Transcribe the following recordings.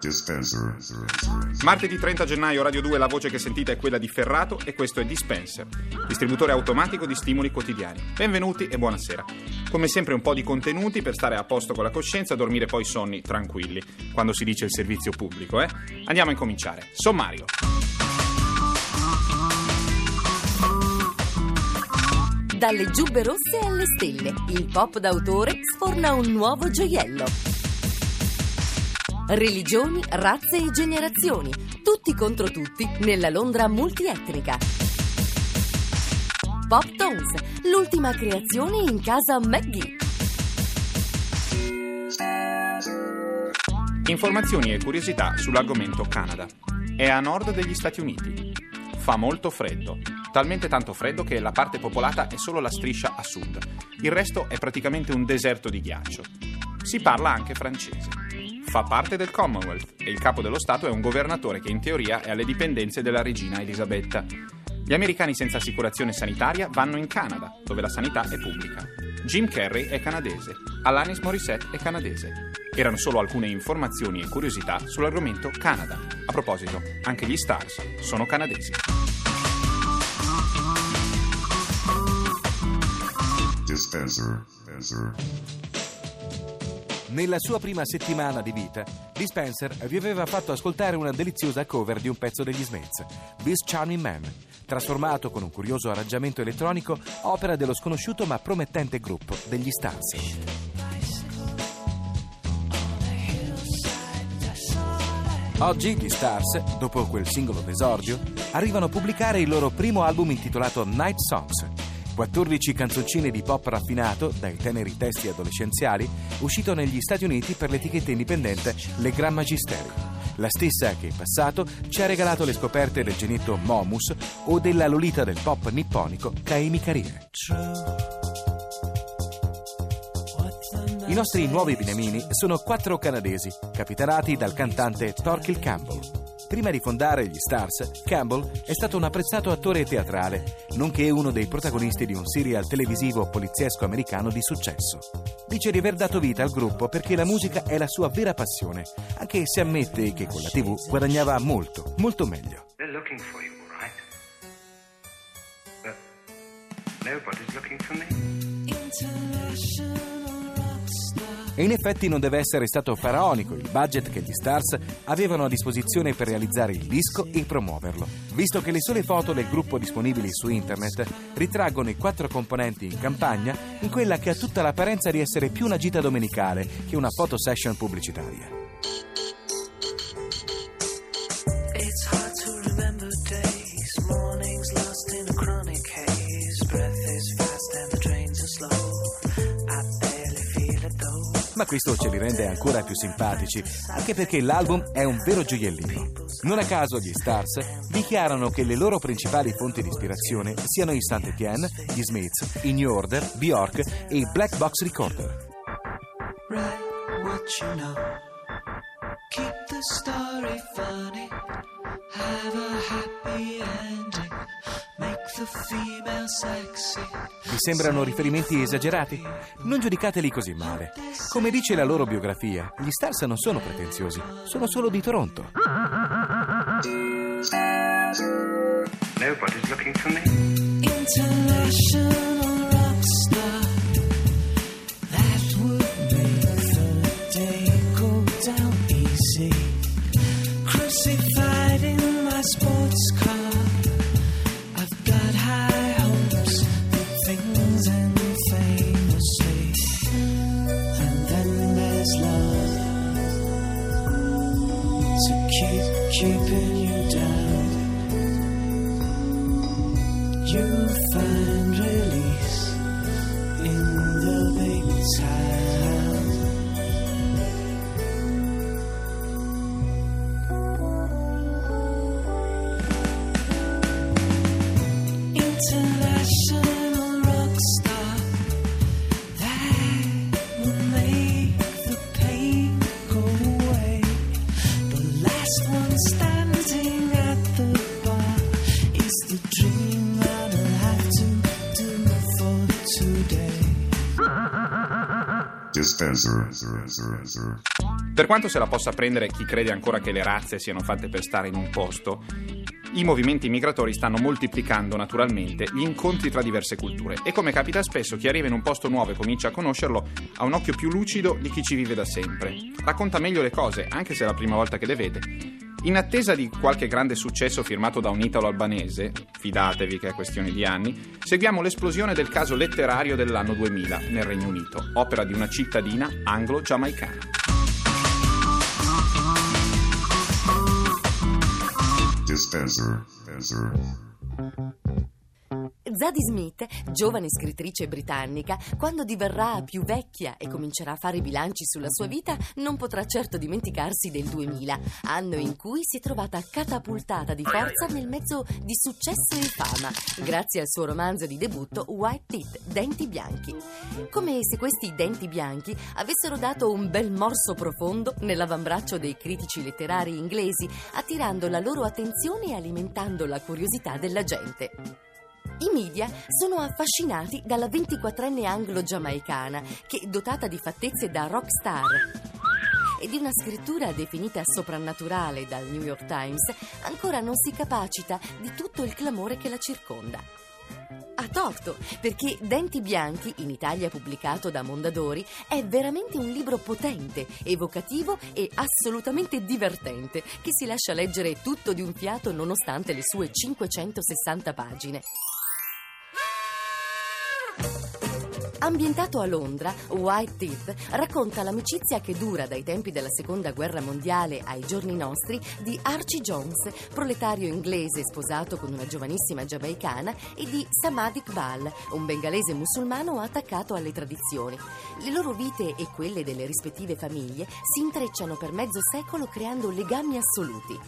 Dispenser. Martedì 30 gennaio Radio 2 la voce che sentite è quella di Ferrato e questo è Dispenser, distributore automatico di stimoli quotidiani. Benvenuti e buonasera. Come sempre un po' di contenuti per stare a posto con la coscienza, dormire poi sonni tranquilli, quando si dice il servizio pubblico, eh? Andiamo a incominciare. Sommario. Dalle giubbe rosse alle stelle, il pop d'autore sforna un nuovo gioiello. Religioni, razze e generazioni, tutti contro tutti nella Londra multietnica. Pop Tones, l'ultima creazione in casa Maggie. Informazioni e curiosità sull'argomento Canada. È a nord degli Stati Uniti. Fa molto freddo, talmente tanto freddo che la parte popolata è solo la striscia a sud. Il resto è praticamente un deserto di ghiaccio. Si parla anche francese. Fa parte del Commonwealth e il capo dello Stato è un governatore che in teoria è alle dipendenze della regina Elisabetta. Gli americani senza assicurazione sanitaria vanno in Canada, dove la sanità è pubblica. Jim Carrey è canadese, Alanis Morissette è canadese. Erano solo alcune informazioni e curiosità sull'argomento Canada. A proposito, anche gli Stars sono canadesi. Dispenser. Dispenser. Nella sua prima settimana di vita, Dispenser vi aveva fatto ascoltare una deliziosa cover di un pezzo degli Smiths, This Charming Man, trasformato con un curioso arrangiamento elettronico, opera dello sconosciuto ma promettente gruppo degli Stars. Oggi gli Stars, dopo quel singolo d'esordio, arrivano a pubblicare il loro primo album intitolato Night Songs. 14 canzoncine di pop raffinato, dai teneri testi adolescenziali, uscito negli Stati Uniti per l'etichetta indipendente Le Grand Magisteri. La stessa che in passato ci ha regalato le scoperte del genietto Momus o della lolita del pop nipponico Kaimi Karine. I nostri nuovi beniamini sono quattro canadesi, capitanati dal cantante Torquil Campbell. Prima di fondare gli Stars, Campbell è stato un apprezzato attore teatrale, nonché uno dei protagonisti di un serial televisivo poliziesco americano di successo. Dice di aver dato vita al gruppo perché la musica è la sua vera passione, anche se ammette che con la TV guadagnava molto, molto meglio. They're looking for you, all right? But nobody's looking for me. E in effetti non deve essere stato faraonico il budget che gli Stars avevano a disposizione per realizzare il disco e promuoverlo, visto che le sole foto del gruppo disponibili su internet ritraggono i quattro componenti in campagna in quella che ha tutta l'apparenza di essere più una gita domenicale che una photo session pubblicitaria. Questo ce li rende ancora più simpatici, anche perché l'album è un vero gioiellino. Non a caso gli Stars dichiarano che le loro principali fonti di ispirazione siano i Saint Etienne, gli Smiths, i New Order, Bjork e i Black Box Recorder. Keep the story funny. Have a happy ending. Make the female sexy. Vi sembrano riferimenti esagerati? Non giudicateli così male. Come dice la loro biografia, gli Stars non sono pretenziosi, sono solo di Toronto. Nobody's looking for me. International rock keeping you down. Per quanto se la possa prendere chi crede ancora che le razze siano fatte per stare in un posto, i movimenti migratori stanno moltiplicando naturalmente gli incontri tra diverse culture e come capita spesso chi arriva in un posto nuovo e comincia a conoscerlo ha un occhio più lucido di chi ci vive da sempre. Racconta meglio le cose, anche se è la prima volta che le vede. In attesa di qualche grande successo firmato da un italo-albanese, fidatevi che è questione di anni, seguiamo l'esplosione del caso letterario dell'anno 2000 nel Regno Unito, opera di una cittadina anglo-giamaicana. Dispenser. Dispenser. Zadie Smith, giovane scrittrice britannica, quando diverrà più vecchia e comincerà a fare bilanci sulla sua vita, non potrà certo dimenticarsi del 2000, anno in cui si è trovata catapultata di forza nel mezzo di successo e fama, grazie al suo romanzo di debutto White Teeth, Denti Bianchi. Come se questi denti bianchi avessero dato un bel morso profondo nell'avambraccio dei critici letterari inglesi, attirando la loro attenzione e alimentando la curiosità della gente. I media sono affascinati dalla 24enne anglo-giamaicana che, dotata di fattezze da rockstar e di una scrittura definita soprannaturale dal New York Times, ancora non si capacita di tutto il clamore che la circonda. Ha torto, perché Denti Bianchi, in Italia pubblicato da Mondadori, è veramente un libro potente, evocativo e assolutamente divertente, che si lascia leggere tutto di un fiato nonostante le sue 560 pagine. Ambientato a Londra, White Teeth racconta l'amicizia che dura dai tempi della seconda guerra mondiale ai giorni nostri di Archie Jones, proletario inglese sposato con una giovanissima giamaicana, e di Samad Iqbal, un bengalese musulmano attaccato alle tradizioni. Le loro vite e quelle delle rispettive famiglie si intrecciano per mezzo secolo creando legami assoluti.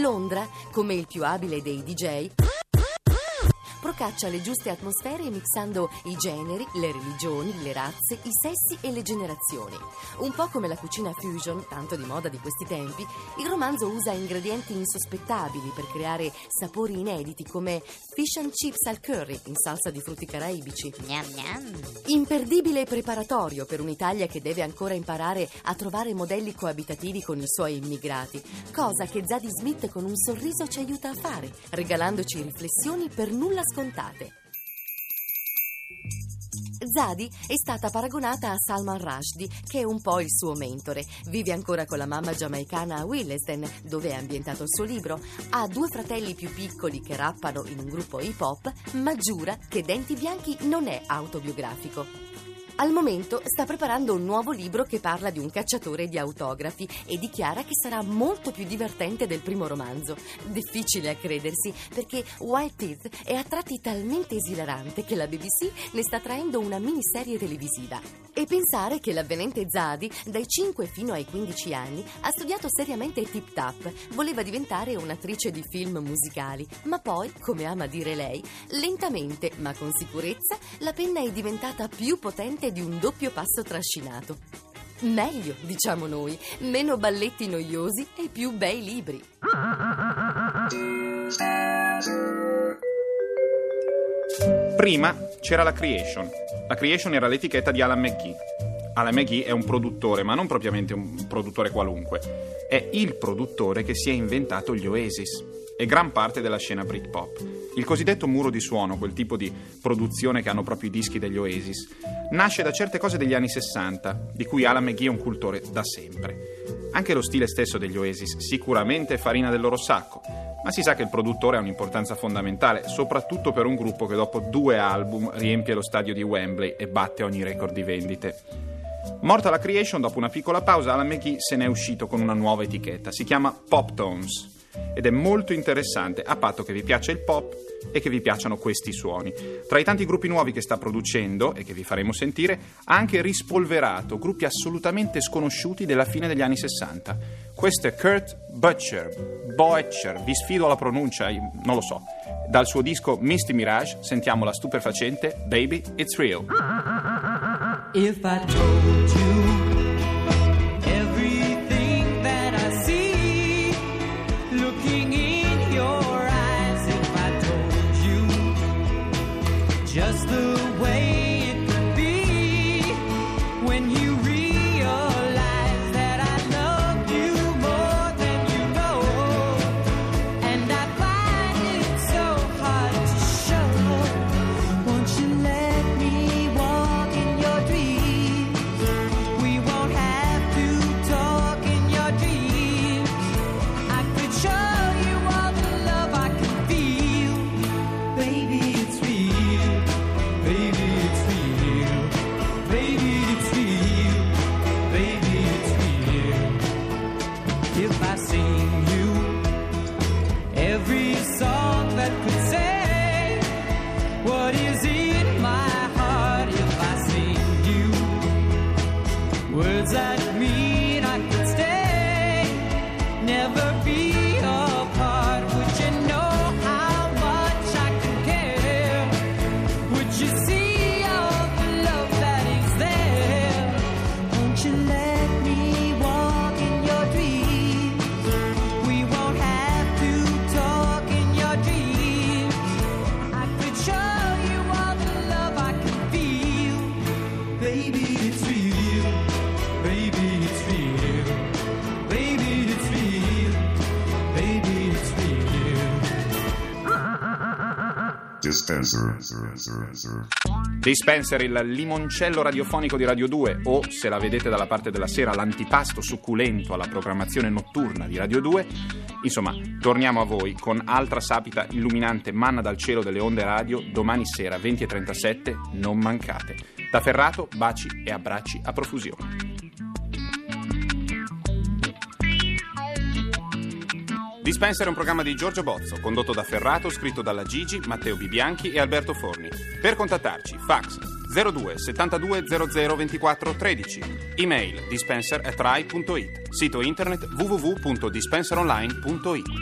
Londra, come il più abile dei DJ, procaccia le giuste atmosfere mixando i generi, le religioni, le razze, i sessi e le generazioni. Un po' come la cucina fusion, tanto di moda di questi tempi, il romanzo usa ingredienti insospettabili per creare sapori inediti come fish and chips al curry in salsa di frutti caraibici. Imperdibile preparatorio per un'Italia che deve ancora imparare a trovare modelli coabitativi con i suoi immigrati, cosa che Zadie Smith con un sorriso ci aiuta a fare, regalandoci riflessioni per nulla scontate. Zadie è stata paragonata a Salman Rushdie, che è un po' il suo mentore. Vive ancora con la mamma giamaicana a Willesden, dove è ambientato il suo libro. Ha due fratelli più piccoli che rappano in un gruppo hip hop, ma giura che Denti Bianchi non è autobiografico. Al momento sta preparando un nuovo libro che parla di un cacciatore di autografi e dichiara che sarà molto più divertente del primo romanzo. Difficile a credersi perché White Teeth è a tratti talmente esilarante che la BBC ne sta traendo una miniserie televisiva. E pensare che l'avvenente Zadie, dai 5 fino ai 15 anni, ha studiato seriamente tip tap, voleva diventare un'attrice di film musicali, ma poi, come ama dire lei, lentamente ma con sicurezza, la penna è diventata più potente di un doppio passo trascinato. Meglio, diciamo noi, meno balletti noiosi e più bei libri. Prima c'era la Creation. La Creation era l'etichetta di Alan McGee. Alan McGee è un produttore, ma non propriamente un produttore qualunque. È il produttore che si è inventato gli Oasis e gran parte della scena Britpop. Il cosiddetto muro di suono, quel tipo di produzione che hanno proprio i dischi degli Oasis, nasce da certe cose degli anni 60, di cui Alan McGee è un cultore da sempre. Anche lo stile stesso degli Oasis sicuramente è farina del loro sacco, ma si sa che il produttore ha un'importanza fondamentale, soprattutto per un gruppo che dopo due album riempie lo stadio di Wembley e batte ogni record di vendite. Morta la creation, dopo una piccola pausa, Alan McGee se n'è uscito con una nuova etichetta. Si chiama Pop Tones ed è molto interessante, a patto che vi piaccia il pop e che vi piacciono questi suoni. Tra i tanti gruppi nuovi che sta producendo e che vi faremo sentire, ha anche rispolverato gruppi assolutamente sconosciuti della fine degli anni 60. Questo è Kurt Butcher, Boetcher, vi sfido alla pronuncia, non lo so. Dal suo disco Misty Mirage sentiamo la stupefacente Baby It's Real. If I told you Dispenser. Il limoncello radiofonico di Radio 2 o, se la vedete dalla parte della sera, l'antipasto succulento alla programmazione notturna di Radio 2. Insomma, torniamo a voi con altra sapita illuminante manna dal cielo delle onde radio domani sera 20.37, non mancate. Da Ferrato, baci e abbracci a profusione. Dispenser è un programma di Giorgio Bozzo, condotto da Ferrato, scritto dalla Gigi, Matteo Bibianchi e Alberto Forni. Per contattarci, fax 02 72 00 24 13, email dispenser at rai.it, sito internet www.dispenseronline.it.